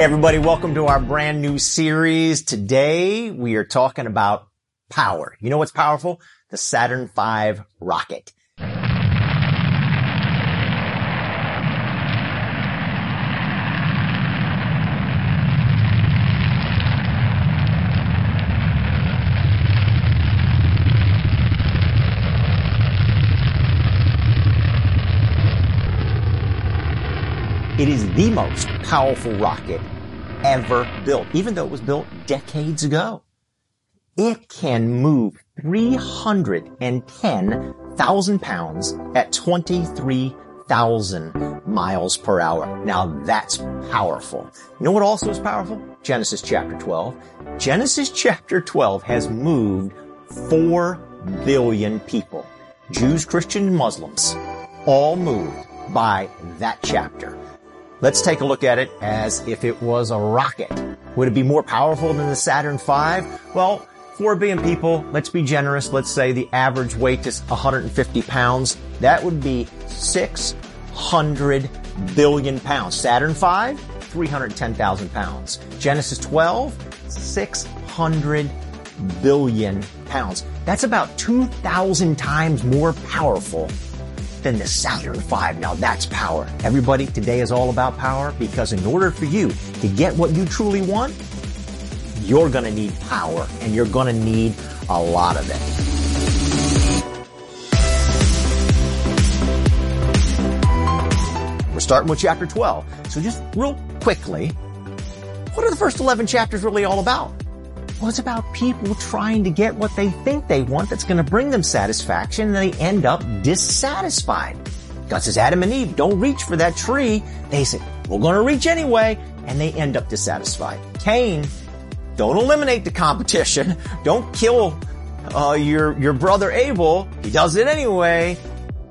Everybody, welcome to our brand new series. Today we are talking about power. You know what's powerful? The Saturn V rocket. It is the most powerful rocket ever built, even though it was built decades ago. It can move 310,000 pounds at 23,000 miles per hour. Now that's powerful. You know what also is powerful? Genesis chapter 12. Genesis chapter 12 has moved 4 billion people. Jews, Christians, Muslims all moved by that chapter. Let's take a look at it as if it was a rocket. Would it be more powerful than the Saturn V? Well, 4 billion people, let's be generous. Let's say the average weight is 150 pounds. That would be 600 billion pounds. Saturn V, 310,000 pounds. Genesis 12, 600 billion pounds. That's about 2,000 times more powerful than the Saturn V. Now that's power. Everybody, today is all about power because in order for you to get what you truly want, you're going to need power and you're going to need a lot of it. We're starting with chapter 12. So just real quickly, what are the first 11 chapters really all about? Well, it's about people trying to get what they think they want that's going to bring them satisfaction and they end up dissatisfied. God says, Adam and Eve, don't reach for that tree. They say, we're going to reach anyway. And they end up dissatisfied. Cain, don't eliminate the competition. Don't kill uh, your, your brother Abel. He does it anyway.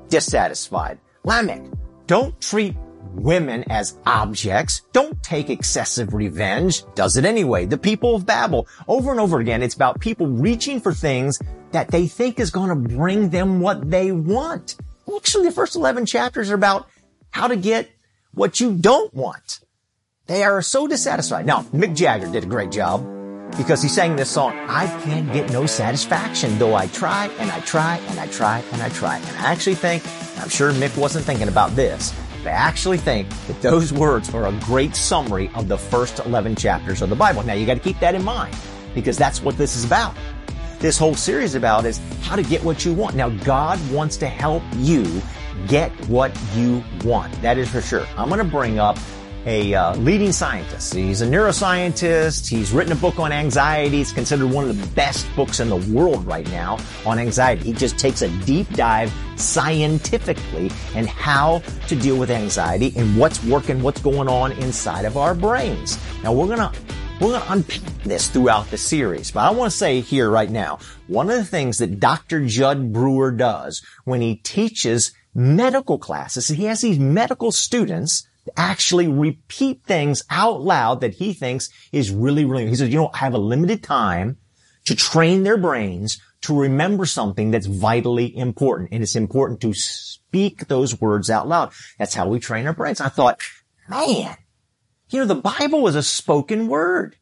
Dissatisfied. Lamech, don't treat women as objects. Don't take excessive revenge. Does it anyway. The people of Babel. Over and over again, it's about people reaching for things that they think is going to bring them what they want. Actually, the first 11 chapters are about how to get what you don't want. They are so dissatisfied. Now, Mick Jagger did a great job because he sang this song, I can't get no satisfaction, though I try and I try and I try and I try. And I actually think, I'm sure Mick wasn't thinking about this, I actually think that those words are a great summary of the first 11 chapters of the Bible. Now you got to keep that in mind because that's what this is about. This whole series about is how to get what you want. Now God wants to help you get what you want. That is for sure. I'm going to bring up a uh, leading scientist. He's a neuroscientist. He's written a book on anxiety. It's considered one of the best books in the world right now on anxiety. He just takes a deep dive scientifically and how to deal with anxiety and what's working, what's going on inside of our brains. Now we're gonna we're going to unpack this throughout the series, but I want to say here right now, one of the things that Dr. Jud Brewer does when he teaches medical classes, he has these medical students actually repeat things out loud that he thinks is really, really, he says, you know, I have a limited time to train their brains to remember something that's vitally important. And it's important to speak those words out loud. That's how we train our brains. I thought, man, you know, the Bible was a spoken word.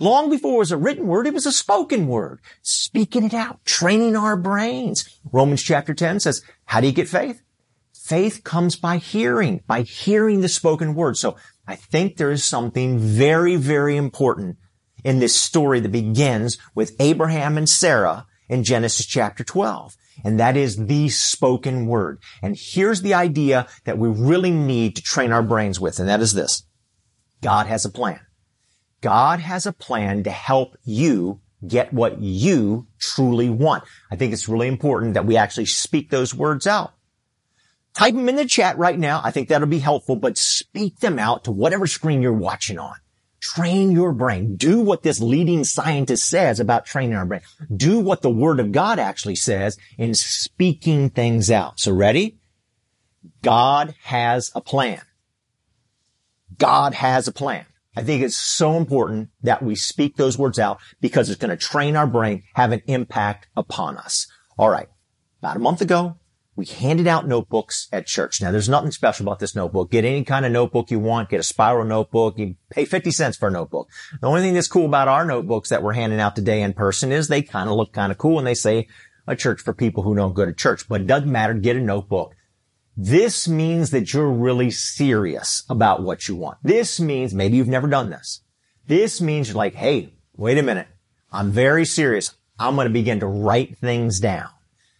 Long before it was a written word, it was a spoken word. Speaking it out, training our brains. Romans chapter 10 says, how do you get faith? Faith comes by hearing, by hearing the spoken word. So I think there is something very, very important in this story that begins with Abraham and Sarah in Genesis chapter 12. And that is the spoken word. And here's the idea that we really need to train our brains with. And that is this. God has a plan. God has a plan to help you get what you truly want. I think it's really important that we actually speak those words out. Type them in the chat right now. I think that'll be helpful, but speak them out to whatever screen you're watching on. Train your brain. Do what this leading scientist says about training our brain. Do what the word of God actually says in speaking things out. So ready? God has a plan. God has a plan. I think it's so important that we speak those words out because it's going to train our brain, have an impact upon us. All right. About a month ago, we handed out notebooks at church. Now there's nothing special about this notebook. Get any kind of notebook you want. Get a spiral notebook. You pay 50 cents for a notebook. The only thing that's cool about our notebooks that we're handing out today in person is they kind of look kind of cool and they say a church for people who don't go to church, but it doesn't matter. Get a notebook. This means that you're really serious about what you want. This means maybe you've never done this. This means you're like, Hey, wait a minute. I'm very serious. I'm going to begin to write things down.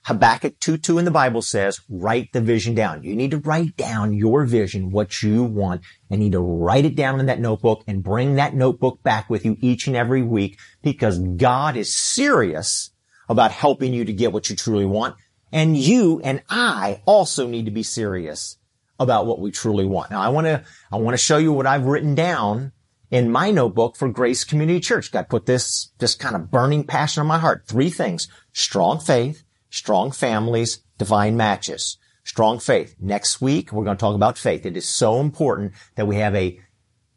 Habakkuk 2.2 in the Bible says, write the vision down. You need to write down your vision, what you want, and you need to write it down in that notebook and bring that notebook back with you each and every week because God is serious about helping you to get what you truly want. And you and I also need to be serious about what we truly want. Now I want to, I want to show you what I've written down in my notebook for Grace Community Church. God put this, this kind of burning passion on my heart. Three things. Strong faith, strong families, divine matches. Strong faith. Next week, we're going to talk about faith. It is so important that we have a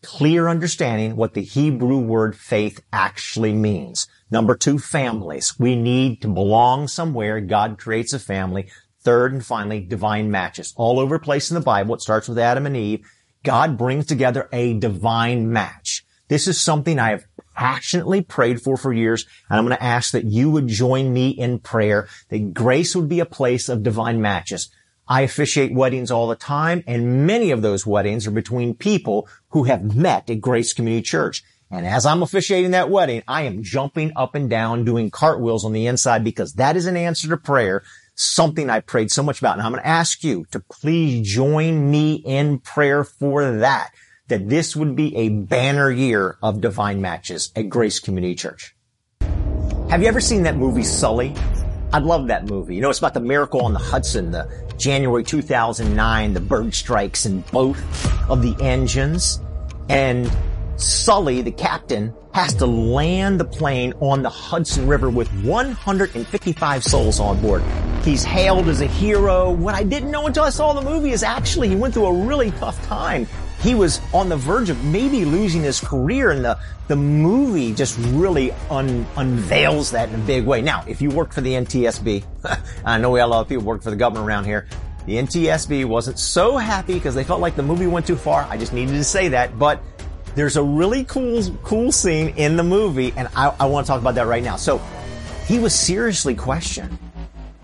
clear understanding what the Hebrew word faith actually means. Number two, families. We need to belong somewhere. God creates a family. Third and finally, divine matches. All over place in the Bible. It starts with Adam and Eve. God brings together a divine match. This is something I have passionately prayed for for years. And I'm going to ask that you would join me in prayer, that grace would be a place of divine matches. I officiate weddings all the time, and many of those weddings are between people who have met at Grace Community Church. And as I'm officiating that wedding, I am jumping up and down doing cartwheels on the inside because that is an answer to prayer, something I prayed so much about. And I'm going to ask you to please join me in prayer for that that this would be a banner year of divine matches at Grace Community Church. Have you ever seen that movie Sully? I love that movie. You know, it's about the miracle on the Hudson, the January 2009, the bird strikes in both of the engines. And Sully, the captain, has to land the plane on the Hudson River with 155 souls on board. He's hailed as a hero. What I didn't know until I saw the movie is actually he went through a really tough time he was on the verge of maybe losing his career and the, the movie just really un, unveils that in a big way. Now, if you work for the NTSB, I know we have a lot of people work for the government around here. The NTSB wasn't so happy because they felt like the movie went too far. I just needed to say that, but there's a really cool, cool scene in the movie and I, I want to talk about that right now. So he was seriously questioned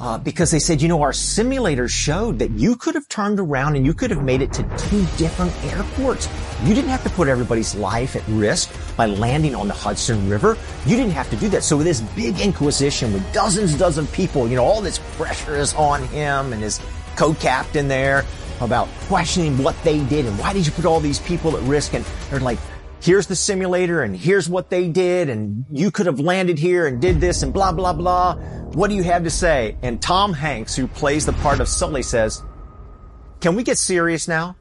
uh, because they said, you know, our simulator showed that you could have turned around and you could have made it to two different airports. You didn't have to put everybody's life at risk by landing on the Hudson River. You didn't have to do that. So with this big inquisition with dozens, and dozens of people, you know, all this pressure is on him and his co-captain there about questioning what they did and why did you put all these people at risk? And they're like, here's the simulator and here's what they did and you could have landed here and did this and blah, blah, blah. What do you have to say? And Tom Hanks, who plays the part of Sully says, can we get serious now?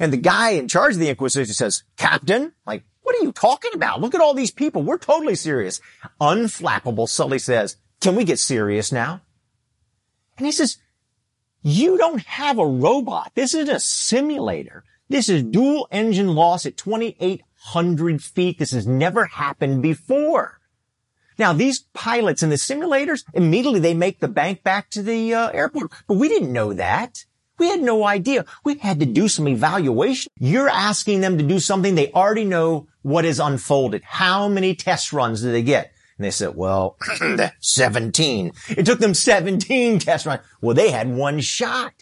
And the guy in charge of the Inquisition says, Captain, like, what are you talking about? Look at all these people. We're totally serious. Unflappable Sully says, can we get serious now? And he says, you don't have a robot. This is a simulator. This is dual engine loss at 28 hundred feet. This has never happened before. Now these pilots in the simulators, immediately they make the bank back to the uh, airport, but we didn't know that. We had no idea. We had to do some evaluation. You're asking them to do something they already know what is unfolded. How many test runs did they get? And they said, well, 17. It took them 17 test runs. Well, they had one shot.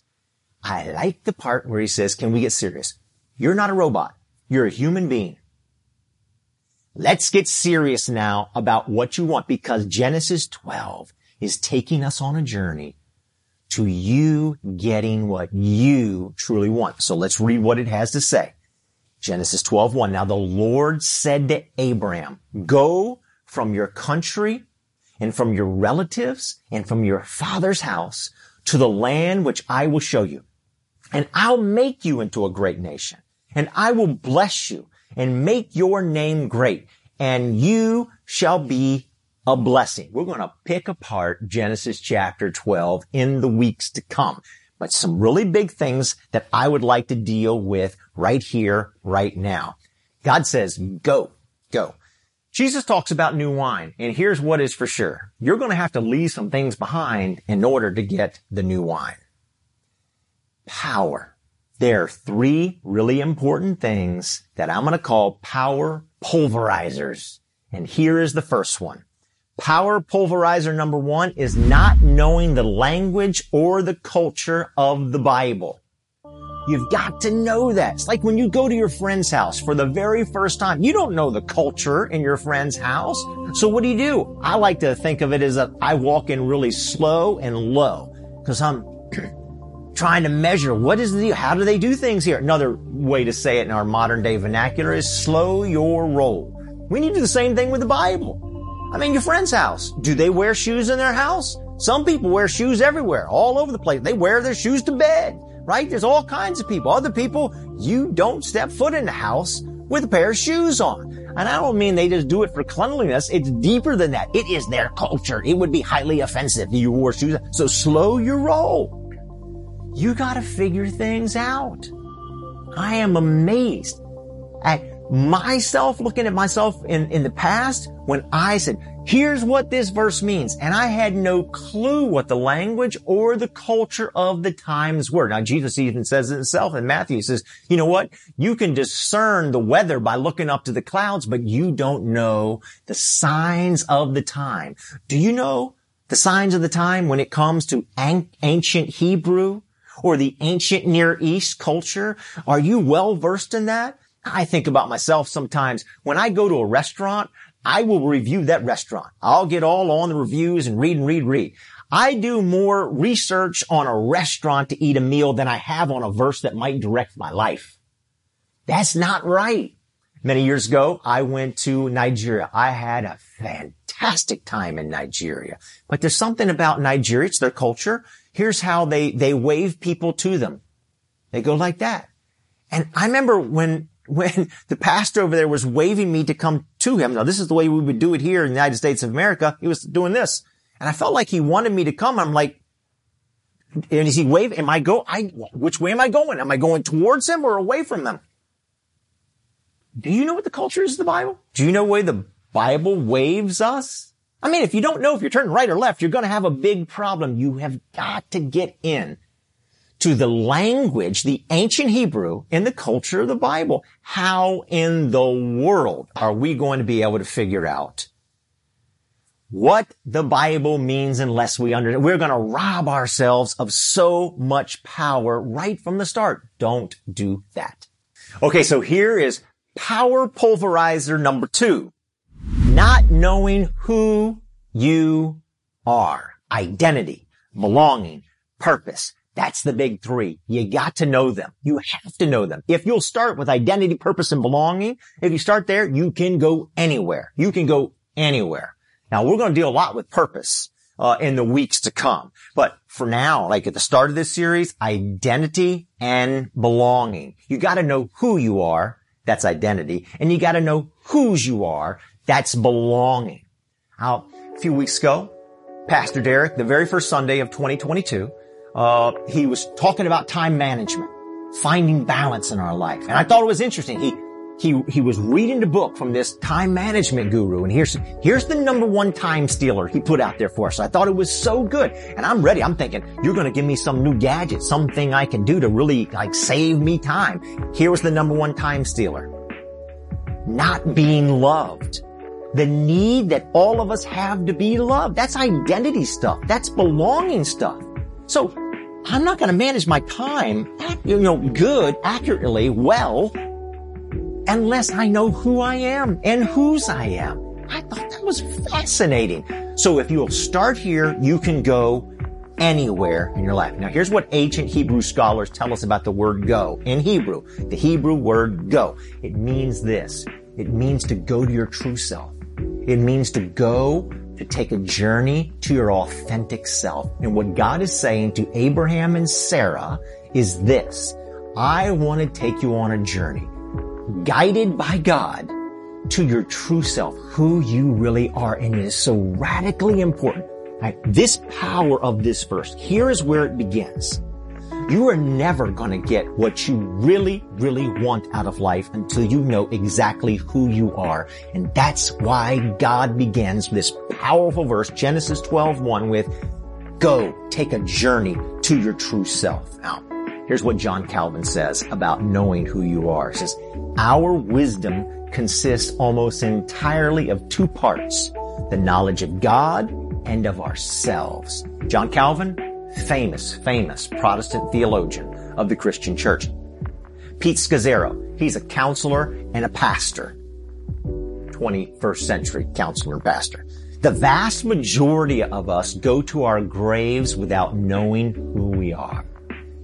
I like the part where he says, can we get serious? You're not a robot. You're a human being. Let's get serious now about what you want because Genesis 12 is taking us on a journey to you getting what you truly want. So let's read what it has to say. Genesis 12:1. Now the Lord said to Abraham, go from your country and from your relatives and from your father's house to the land which I will show you. And I'll make you into a great nation and I will bless you and make your name great, and you shall be a blessing. We're going to pick apart Genesis chapter 12 in the weeks to come. But some really big things that I would like to deal with right here, right now. God says, go, go. Jesus talks about new wine, and here's what is for sure. You're going to have to leave some things behind in order to get the new wine. power. There are three really important things that I'm going to call power pulverizers. And here is the first one. Power pulverizer number one is not knowing the language or the culture of the Bible. You've got to know that. It's like when you go to your friend's house for the very first time. You don't know the culture in your friend's house. So what do you do? I like to think of it as I walk in really slow and low because I'm trying to measure what is the, how do they do things here? Another way to say it in our modern day vernacular is slow your roll. We need to do the same thing with the Bible. I mean, your friend's house. Do they wear shoes in their house? Some people wear shoes everywhere, all over the place. They wear their shoes to bed, right? There's all kinds of people. Other people, you don't step foot in the house with a pair of shoes on. And I don't mean they just do it for cleanliness. It's deeper than that. It is their culture. It would be highly offensive if you wore shoes. So slow your roll. You gotta figure things out. I am amazed at myself looking at myself in, in the past when I said, here's what this verse means. And I had no clue what the language or the culture of the times were. Now, Jesus even says it himself in Matthew. He says, you know what? You can discern the weather by looking up to the clouds, but you don't know the signs of the time. Do you know the signs of the time when it comes to an- ancient Hebrew? Or the ancient Near East culture? Are you well versed in that? I think about myself sometimes. When I go to a restaurant, I will review that restaurant. I'll get all on the reviews and read and read, read. I do more research on a restaurant to eat a meal than I have on a verse that might direct my life. That's not right. Many years ago, I went to Nigeria. I had a fantastic time in Nigeria. But there's something about Nigeria. It's their culture. Here's how they, they wave people to them. They go like that. And I remember when, when the pastor over there was waving me to come to him. Now this is the way we would do it here in the United States of America. He was doing this. And I felt like he wanted me to come. I'm like, and is he wave? Am I go? I, which way am I going? Am I going towards him or away from him? Do you know what the culture is of the Bible? Do you know the way the Bible waves us? I mean, if you don't know if you're turning right or left, you're going to have a big problem. You have got to get in to the language, the ancient Hebrew in the culture of the Bible. How in the world are we going to be able to figure out what the Bible means unless we understand? We're going to rob ourselves of so much power right from the start. Don't do that. Okay, so here is power pulverizer number two not knowing who you are. Identity, belonging, purpose. That's the big three. You got to know them. You have to know them. If you'll start with identity, purpose, and belonging, if you start there, you can go anywhere. You can go anywhere. Now we're going to deal a lot with purpose. Uh, in the weeks to come. But for now, like at the start of this series, identity and belonging. You gotta know who you are. That's identity. And you gotta know whose you are. That's belonging. Now, a few weeks ago, Pastor Derek, the very first Sunday of 2022, uh, he was talking about time management, finding balance in our life. And I thought it was interesting. He, he, he was reading the book from this time management guru. And here's, here's the number one time stealer he put out there for us. I thought it was so good. And I'm ready. I'm thinking, you're going to give me some new gadget, something I can do to really like save me time. Here was the number one time stealer. Not being loved the need that all of us have to be loved. That's identity stuff. That's belonging stuff. So I'm not going to manage my time, you know, good, accurately, well, unless I know who I am and whose I am. I thought that was fascinating. So if you'll start here, you can go anywhere in your life. Now here's what ancient Hebrew scholars tell us about the word go in Hebrew. The Hebrew word go. It means this. It means to go to your true self. It means to go to take a journey to your authentic self. And what God is saying to Abraham and Sarah is this. I want to take you on a journey guided by God to your true self, who you really are. And it is so radically important. Right? This power of this verse, here is where it begins. You are never going to get what you really, really want out of life until you know exactly who you are. And that's why God begins this powerful verse, Genesis 12, 1 with, go take a journey to your true self. Now, Here's what John Calvin says about knowing who you are. He says, our wisdom consists almost entirely of two parts, the knowledge of God and of ourselves. John Calvin, famous, famous Protestant theologian of the Christian church. Pete Scazzero, he's a counselor and a pastor. 21st century counselor pastor. The vast majority of us go to our graves without knowing who we are.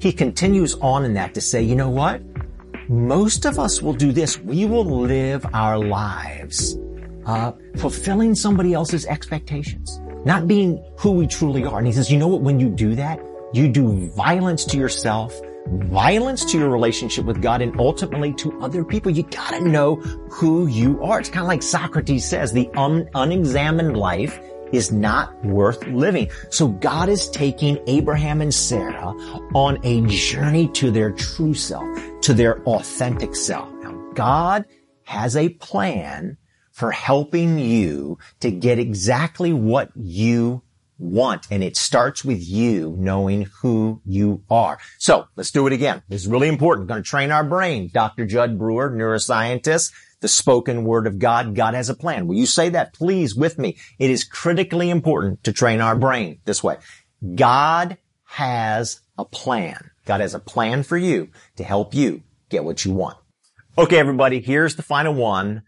He continues on in that to say, you know what? Most of us will do this. We will live our lives uh, fulfilling somebody else's expectations, not being who we truly are. And he says, you know what? When you do that, you do violence to yourself, violence to your relationship with God, and ultimately to other people. You gotta know who you are. It's kind of like Socrates says, the un- unexamined life is not worth living. So God is taking Abraham and Sarah on a journey to their true self, to their authentic self. Now, God has a plan for helping you to get exactly what you want. And it starts with you knowing who you are. So let's do it again. This is really important. Going to train our brain. Dr. Jud Brewer, neuroscientist, the spoken word of God. God has a plan. Will you say that please with me? It is critically important to train our brain this way. God has a plan. God has a plan for you to help you get what you want. Okay, everybody, here's the final one.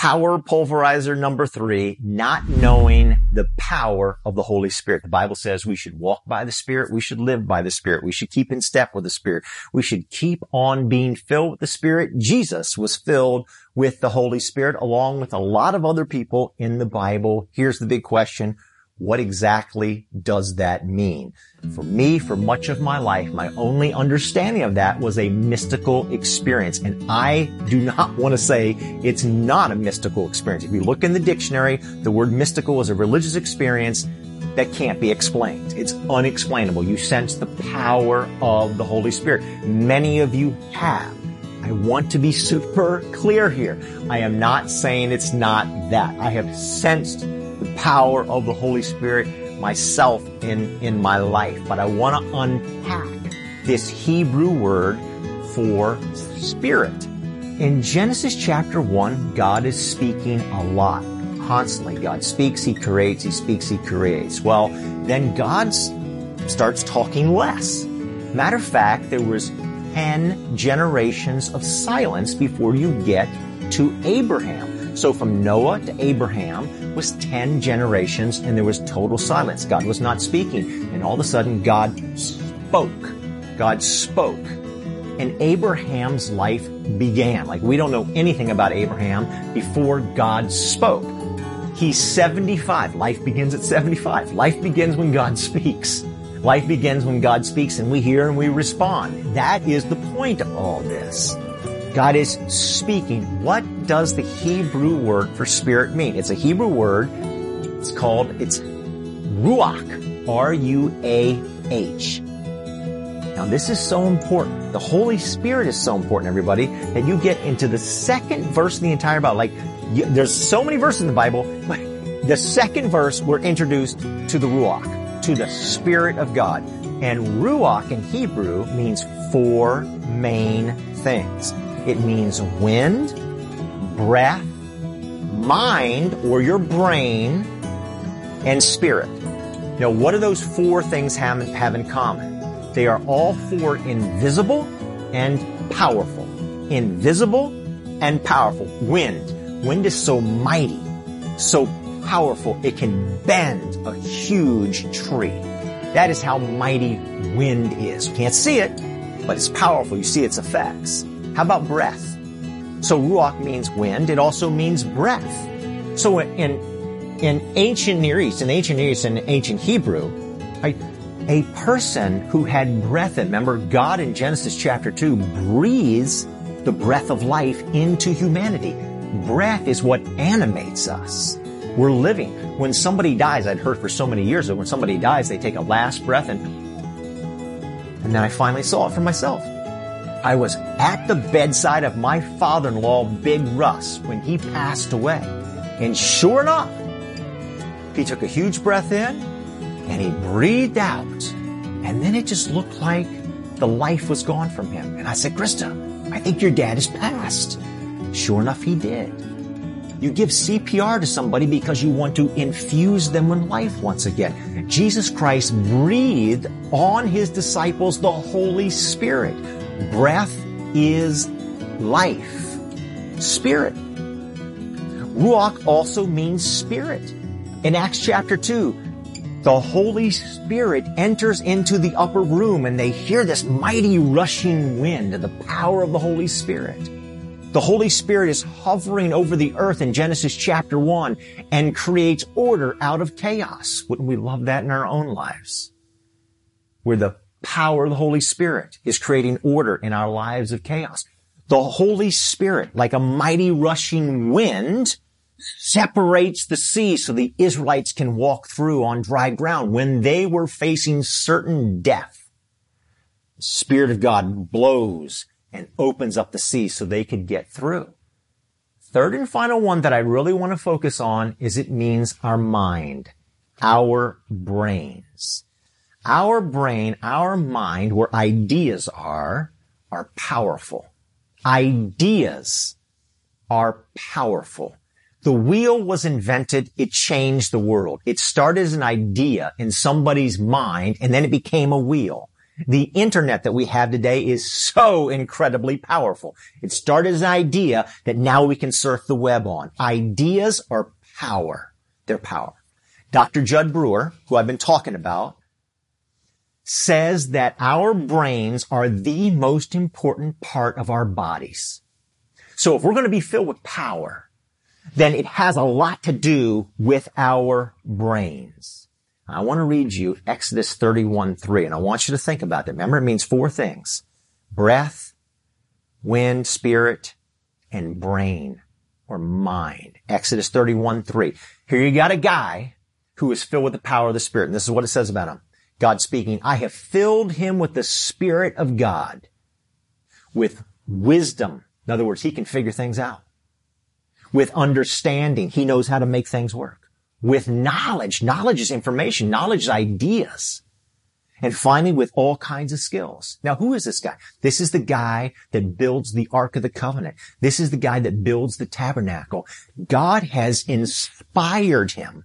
Power pulverizer number three, not knowing the power of the Holy Spirit. The Bible says we should walk by the Spirit. We should live by the Spirit. We should keep in step with the Spirit. We should keep on being filled with the Spirit. Jesus was filled with the Holy Spirit along with a lot of other people in the Bible. Here's the big question. What exactly does that mean? For me, for much of my life, my only understanding of that was a mystical experience. And I do not want to say it's not a mystical experience. If you look in the dictionary, the word mystical is a religious experience that can't be explained. It's unexplainable. You sense the power of the Holy Spirit. Many of you have. I want to be super clear here. I am not saying it's not that. I have sensed power of the Holy Spirit myself in, in my life. But I want to unpack this Hebrew word for spirit. In Genesis chapter 1, God is speaking a lot, constantly. God speaks, He creates, He speaks, He creates. Well, then God starts talking less. Matter of fact, there was 10 generations of silence before you get to Abraham. So from Noah to Abraham, was 10 generations and there was total silence. God was not speaking. And all of a sudden God spoke. God spoke. And Abraham's life began. Like we don't know anything about Abraham before God spoke. He's 75. Life begins at 75. Life begins when God speaks. Life begins when God speaks and we hear and we respond. That is the point of all this. God is speaking. What does the Hebrew word for spirit mean? It's a Hebrew word. It's called, it's ruach. R-U-A-H. Now this is so important. The Holy Spirit is so important, everybody, that you get into the second verse of the entire Bible. Like, you, there's so many verses in the Bible, but the second verse we're introduced to the ruach, to the Spirit of God. And ruach in Hebrew means four main things. It means wind, breath, mind or your brain, and spirit. Now, what do those four things have, have in common? They are all four invisible and powerful. Invisible and powerful. Wind. Wind is so mighty, so powerful, it can bend a huge tree. That is how mighty wind is. You can't see it, but it's powerful. You see its effects. How about breath? So ruach means wind. It also means breath. So in, in ancient Near East, in ancient Near East and ancient Hebrew, right, a person who had breath in, remember God in Genesis chapter 2 breathes the breath of life into humanity. Breath is what animates us. We're living. When somebody dies, I'd heard for so many years that when somebody dies, they take a last breath and, and then I finally saw it for myself. I was at the bedside of my father-in-law, Big Russ, when he passed away. And sure enough, he took a huge breath in and he breathed out. And then it just looked like the life was gone from him. And I said, Krista, I think your dad has passed. Sure enough, he did. You give CPR to somebody because you want to infuse them with life once again. Jesus Christ breathed on his disciples the Holy Spirit. Breath is life. Spirit. Ruach also means spirit. In Acts chapter 2, the Holy Spirit enters into the upper room and they hear this mighty rushing wind, of the power of the Holy Spirit. The Holy Spirit is hovering over the earth in Genesis chapter 1 and creates order out of chaos. Wouldn't we love that in our own lives? Where the power of the Holy Spirit is creating order in our lives of chaos. The Holy Spirit, like a mighty rushing wind, separates the sea so the Israelites can walk through on dry ground when they were facing certain death. The Spirit of God blows and opens up the sea so they could get through. Third and final one that I really want to focus on is it means our mind, our brains. Our brain, our mind, where ideas are, are powerful. Ideas are powerful. The wheel was invented. It changed the world. It started as an idea in somebody's mind and then it became a wheel. The internet that we have today is so incredibly powerful. It started as an idea that now we can surf the web on. Ideas are power. They're power. Dr. Jud Brewer, who I've been talking about, says that our brains are the most important part of our bodies. So if we're going to be filled with power, then it has a lot to do with our brains. I want to read you Exodus 31, 3, and I want you to think about that. Remember, it means four things. Breath, wind, spirit, and brain or mind. Exodus 31, 3. Here you got a guy who is filled with the power of the Spirit. And this is what it says about him. God speaking, I have filled him with the Spirit of God, with wisdom. In other words, he can figure things out. With understanding, he knows how to make things work with knowledge. Knowledge is information. Knowledge is ideas. And finally, with all kinds of skills. Now, who is this guy? This is the guy that builds the Ark of the Covenant. This is the guy that builds the tabernacle. God has inspired him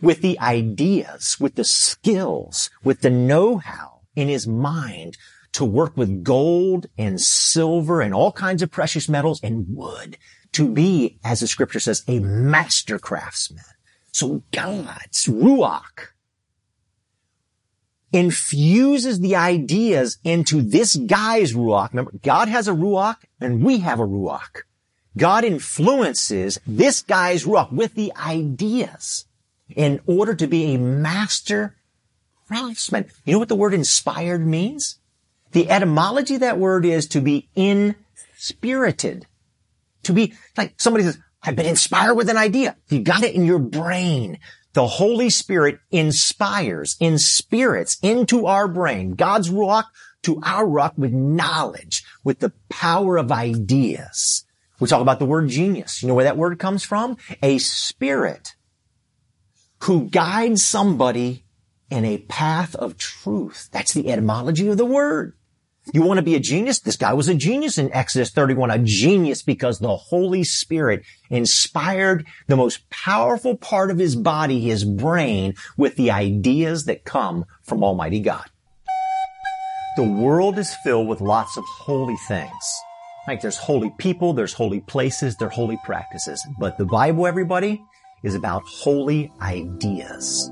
with the ideas, with the skills, with the know-how in his mind to work with gold and silver and all kinds of precious metals and wood to be, as the scripture says, a master craftsman. So God's Ruach infuses the ideas into this guy's Ruach. Remember, God has a Ruach and we have a Ruach. God influences this guy's Ruach with the ideas in order to be a master craftsman. You know what the word inspired means? The etymology of that word is to be inspirited to be like somebody says, I've been inspired with an idea. You got it in your brain. The Holy Spirit inspires, inspirits into our brain, God's Ruach to our Ruach with knowledge, with the power of ideas. We talk about the word genius. You know where that word comes from? A spirit who guides somebody in a path of truth. That's the etymology of the word. You want to be a genius? This guy was a genius in Exodus 31, a genius because the Holy Spirit inspired the most powerful part of his body, his brain, with the ideas that come from Almighty God. The world is filled with lots of holy things. Like there's holy people, there's holy places, there's holy practices. But the Bible, everybody, is about holy ideas.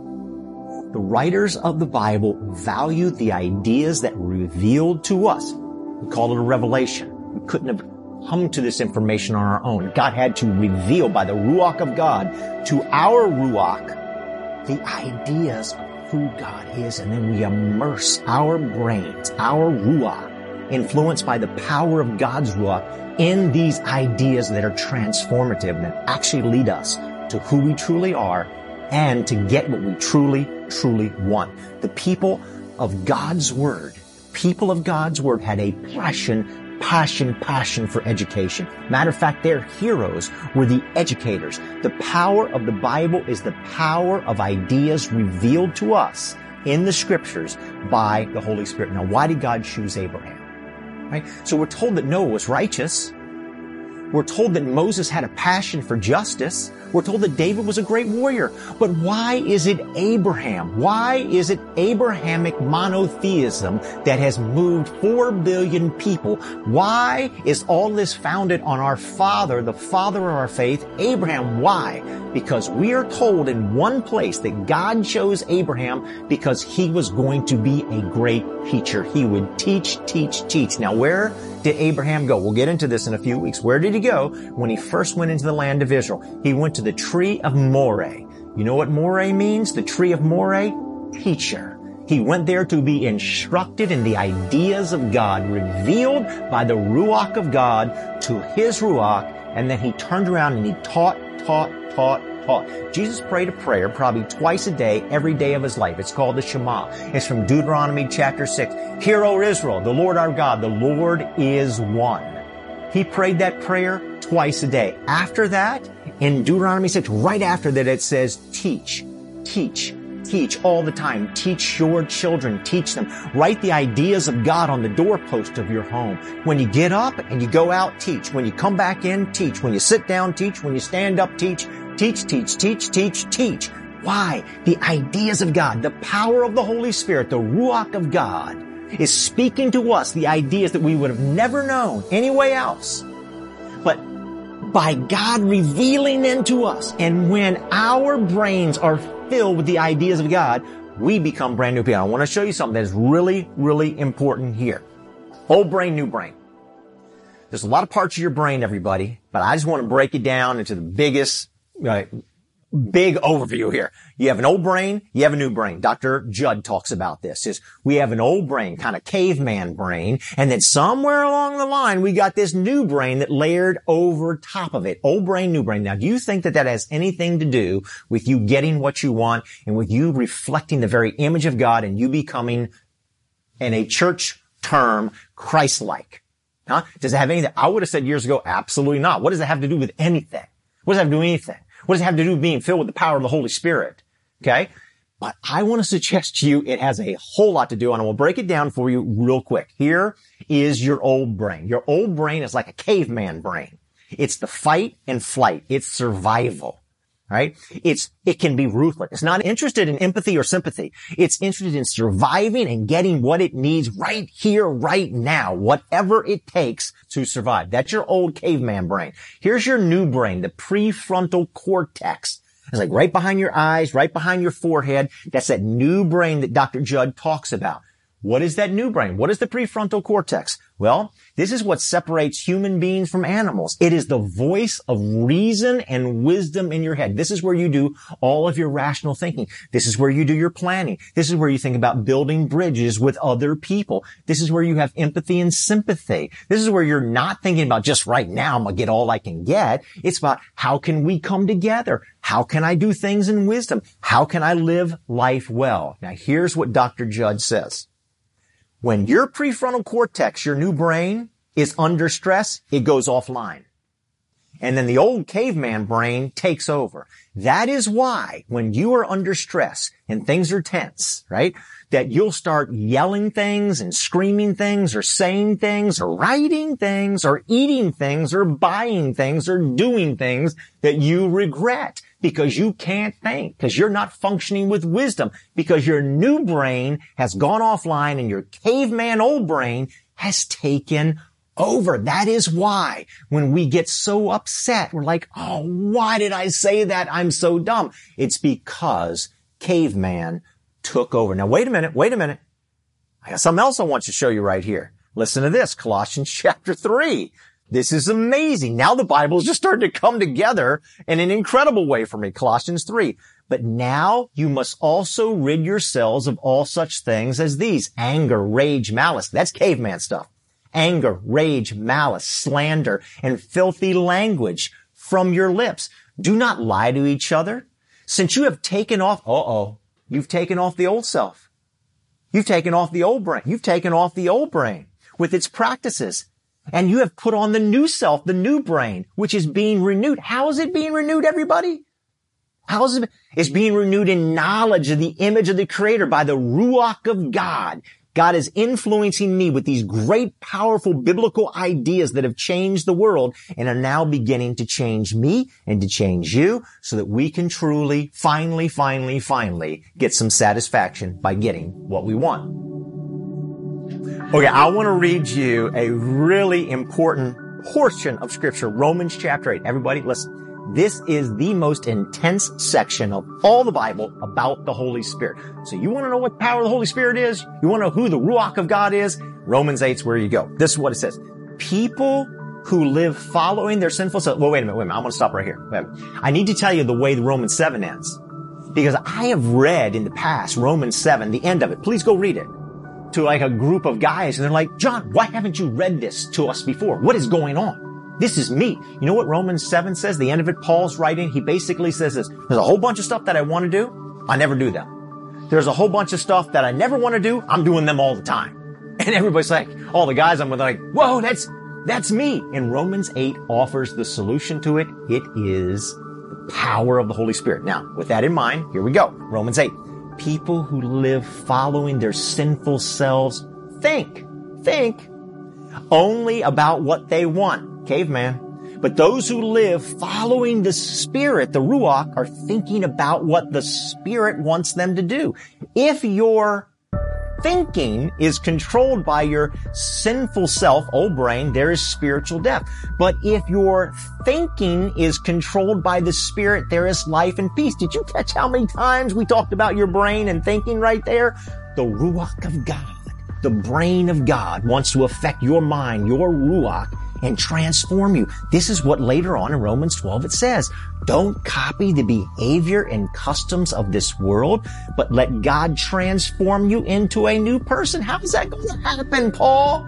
The writers of the Bible valued the ideas that were revealed to us. We call it a revelation. We couldn't have come to this information on our own. God had to reveal by the Ruach of God to our Ruach the ideas of who God is. And then we immerse our brains, our Ruach, influenced by the power of God's Ruach in these ideas that are transformative and that actually lead us to who we truly are and to get what we truly, truly want. The people of God's Word, people of God's Word had a passion, passion, passion for education. Matter of fact, their heroes were the educators. The power of the Bible is the power of ideas revealed to us in the scriptures by the Holy Spirit. Now, why did God choose Abraham? Right? So we're told that Noah was righteous. We're told that Moses had a passion for justice. We're told that David was a great warrior. But why is it Abraham? Why is it Abrahamic monotheism that has moved four billion people? Why is all this founded on our father, the father of our faith, Abraham? Why? Because we are told in one place that God chose Abraham because he was going to be a great teacher. He would teach, teach, teach. Now where did Abraham go? We'll get into this in a few weeks. Where did he go when he first went into the land of Israel? He went to the tree of Moreh. You know what Moreh means? The tree of Moreh? Teacher. He went there to be instructed in the ideas of God, revealed by the Ruach of God to his Ruach, and then he turned around and he taught, taught, taught, taught. Jesus prayed a prayer probably twice a day, every day of his life. It's called the Shema. It's from Deuteronomy chapter 6. Hear, O Israel, the Lord our God, the Lord is one. He prayed that prayer twice a day. After that, in Deuteronomy 6, right after that, it says, teach, teach, teach all the time. Teach your children. Teach them. Write the ideas of God on the doorpost of your home. When you get up and you go out, teach. When you come back in, teach. When you sit down, teach. When you stand up, teach. Teach, teach, teach, teach, teach. Why? The ideas of God, the power of the Holy Spirit, the Ruach of God is speaking to us the ideas that we would have never known any way else. But by God revealing them to us. And when our brains are filled with the ideas of God, we become brand new people. I want to show you something that is really, really important here. Old brain, new brain. There's a lot of parts of your brain, everybody, but I just want to break it down into the biggest, uh, big overview here. You have an old brain, you have a new brain. Dr. Jud talks about this is we have an old brain, kind of caveman brain, and then somewhere along the line we got this new brain that layered over top of it. Old brain, new brain. Now, do you think that that has anything to do with you getting what you want and with you reflecting the very image of God and you becoming in a church term Christ-like? Huh? Does it have anything? I would have said years ago, absolutely not. What does it have to do with anything? What does it have to do with anything? What does it have to do with being filled with the power of the Holy Spirit? Okay. But I want to suggest to you it has a whole lot to do and I will break it down for you real quick. Here is your old brain. Your old brain is like a caveman brain. It's the fight and flight. It's survival right? It's, it can be ruthless. It's not interested in empathy or sympathy. It's interested in surviving and getting what it needs right here, right now, whatever it takes to survive. That's your old caveman brain. Here's your new brain, the prefrontal cortex. It's like right behind your eyes, right behind your forehead. That's that new brain that Dr. Jud talks about. What is that new brain? What is the prefrontal cortex? Well, this is what separates human beings from animals. It is the voice of reason and wisdom in your head. This is where you do all of your rational thinking. This is where you do your planning. This is where you think about building bridges with other people. This is where you have empathy and sympathy. This is where you're not thinking about just right now, I'm going to get all I can get. It's about how can we come together? How can I do things in wisdom? How can I live life well? Now here's what Dr. Jud says. When your prefrontal cortex, your new brain, is under stress, it goes offline. And then the old caveman brain takes over. That is why when you are under stress and things are tense, right? That you'll start yelling things and screaming things or saying things or writing things or eating things or buying things or doing things that you regret because you can't think, because you're not functioning with wisdom, because your new brain has gone offline and your caveman old brain has taken over. That is why when we get so upset, we're like, oh, why did I say that? I'm so dumb. It's because caveman took over. Now, wait a minute. Wait a minute. I got something else I want to show you right here. Listen to this. Colossians chapter three. This is amazing. Now the Bible is just starting to come together in an incredible way for me. Colossians 3. But now you must also rid yourselves of all such things as these. Anger, rage, malice. That's caveman stuff. Anger, rage, malice, slander, and filthy language from your lips. Do not lie to each other. Since you have taken off, uh-oh, you've taken off the old self. You've taken off the old brain. You've taken off the old brain with its practices and you have put on the new self, the new brain, which is being renewed. How is it being renewed, everybody? How is it? It's being renewed in knowledge of the image of the creator by the Ruach of God. God is influencing me with these great, powerful biblical ideas that have changed the world and are now beginning to change me and to change you so that we can truly, finally, finally, finally get some satisfaction by getting what we want. Okay, I want to read you a really important portion of scripture, Romans chapter 8. Everybody, listen. This is the most intense section of all the Bible about the Holy Spirit. So you want to know what the power of the Holy Spirit is? You want to know who the Ruach of God is? Romans 8 is where you go. This is what it says. People who live following their sinful self. Well, wait a minute, wait a minute. I'm going to stop right here. I need to tell you the way the Romans 7 ends. Because I have read in the past Romans 7, the end of it. Please go read it to like a group of guys and they're like, John, why haven't you read this to us before? What is going on? This is me. You know what Romans 7 says? The end of it, Paul's writing. He basically says this. There's a whole bunch of stuff that I want to do. I never do them. There's a whole bunch of stuff that I never want to do. I'm doing them all the time. And everybody's like, all the guys I'm with are like, whoa, that's, that's me. And Romans 8 offers the solution to it. It is the power of the Holy Spirit. Now, with that in mind, here we go. Romans 8. People who live following their sinful selves think, think only about what they want caveman. But those who live following the Spirit, the Ruach, are thinking about what the Spirit wants them to do. If your thinking is controlled by your sinful self, old brain, there is spiritual death. But if your thinking is controlled by the Spirit, there is life and peace. Did you catch how many times we talked about your brain and thinking right there? The Ruach of God, the brain of God wants to affect your mind, your Ruach, and transform you. This is what later on in Romans 12 it says. Don't copy the behavior and customs of this world, but let God transform you into a new person. How's that going to happen, Paul?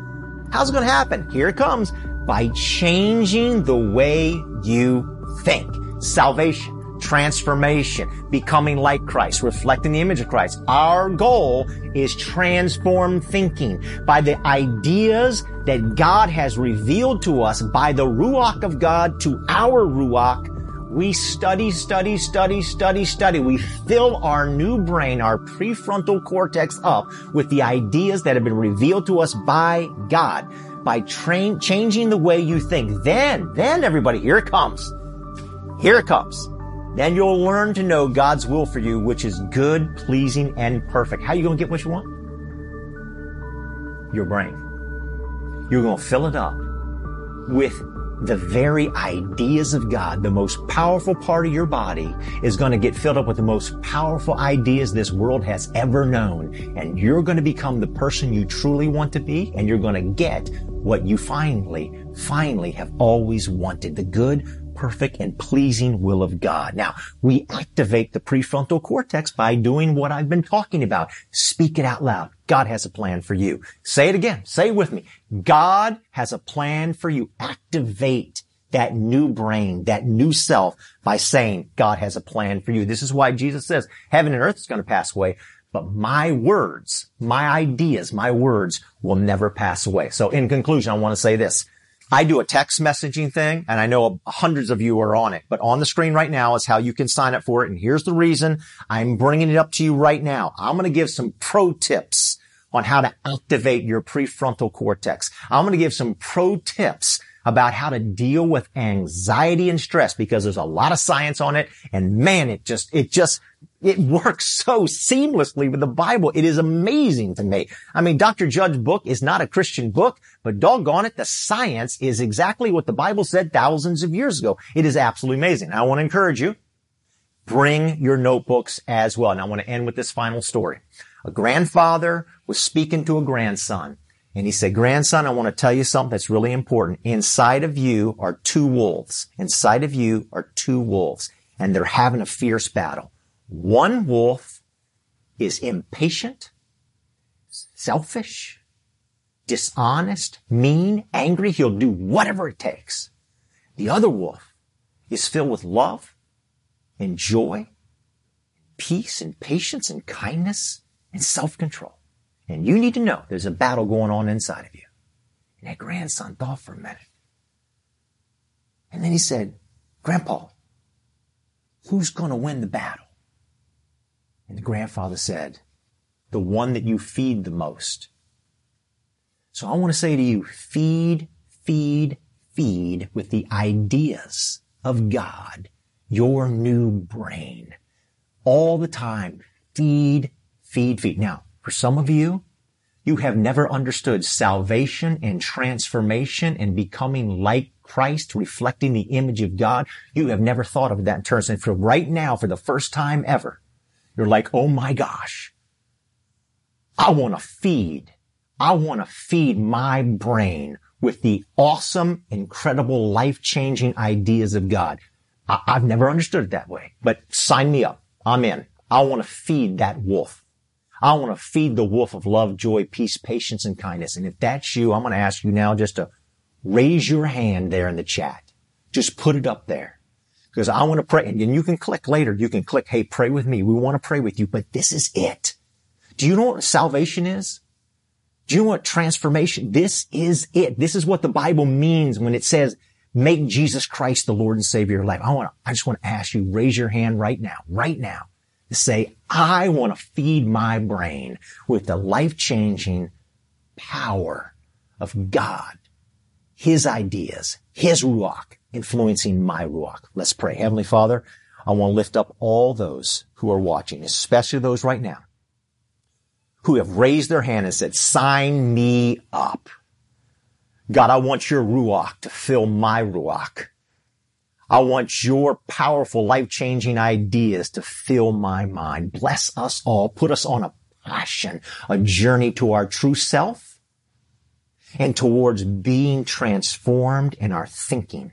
How's it going to happen? Here it comes. By changing the way you think. Salvation transformation, becoming like Christ, reflecting the image of Christ. Our goal is transform thinking by the ideas that God has revealed to us by the Ruach of God to our Ruach. We study, study, study, study, study. We fill our new brain, our prefrontal cortex up with the ideas that have been revealed to us by God by train, changing the way you think. Then, then everybody, here it comes. Here it comes. Then you'll learn to know God's will for you, which is good, pleasing, and perfect. How are you going to get what you want? Your brain. You're going to fill it up with the very ideas of God. The most powerful part of your body is going to get filled up with the most powerful ideas this world has ever known. And you're going to become the person you truly want to be, and you're going to get what you finally, finally have always wanted. The good, perfect and pleasing will of God. Now, we activate the prefrontal cortex by doing what I've been talking about. Speak it out loud. God has a plan for you. Say it again. Say it with me. God has a plan for you. Activate that new brain, that new self by saying God has a plan for you. This is why Jesus says heaven and earth is going to pass away, but my words, my ideas, my words will never pass away. So in conclusion, I want to say this. I do a text messaging thing and I know hundreds of you are on it, but on the screen right now is how you can sign up for it. And here's the reason I'm bringing it up to you right now. I'm going to give some pro tips on how to activate your prefrontal cortex. I'm going to give some pro tips about how to deal with anxiety and stress because there's a lot of science on it. And man, it just, it just it works so seamlessly with the Bible. It is amazing to me. I mean, Dr. Jud's book is not a Christian book, but doggone it, the science is exactly what the Bible said thousands of years ago. It is absolutely amazing. I want to encourage you, bring your notebooks as well. And I want to end with this final story. A grandfather was speaking to a grandson and he said, grandson, I want to tell you something that's really important. Inside of you are two wolves. Inside of you are two wolves and they're having a fierce battle. One wolf is impatient, selfish, dishonest, mean, angry. He'll do whatever it takes. The other wolf is filled with love and joy, peace and patience and kindness and self-control. And you need to know there's a battle going on inside of you. And that grandson thought for a minute. And then he said, Grandpa, who's going to win the battle? And the grandfather said, the one that you feed the most. So I want to say to you, feed, feed, feed with the ideas of God, your new brain. All the time. Feed, feed, feed. Now, for some of you, you have never understood salvation and transformation and becoming like Christ, reflecting the image of God. You have never thought of that in terms. And for right now, for the first time ever, you're like, oh my gosh, I want to feed. I want to feed my brain with the awesome, incredible, life-changing ideas of God. I- have never understood it that way, but sign me up. I'm in. I want to feed that wolf. I want to feed the wolf of love, joy, peace, patience, and kindness. And if that's you, I'm going to ask you now just to raise your hand there in the chat. Just put it up there. Because I want to pray. And you can click later. You can click, hey, pray with me. We want to pray with you, but this is it. Do you know what salvation is? Do you know what transformation? This is it. This is what the Bible means when it says, make Jesus Christ the Lord and Savior of your life. I want to, I just want to ask you, raise your hand right now, right now to say, I want to feed my brain with the life-changing power of God, His ideas, His Ruach influencing my Ruach. Let's pray. Heavenly Father, I want to lift up all those who are watching, especially those right now who have raised their hand and said, sign me up. God, I want your Ruach to fill my Ruach. I want your powerful, life-changing ideas to fill my mind. Bless us all. Put us on a passion, a journey to our true self and towards being transformed in our thinking.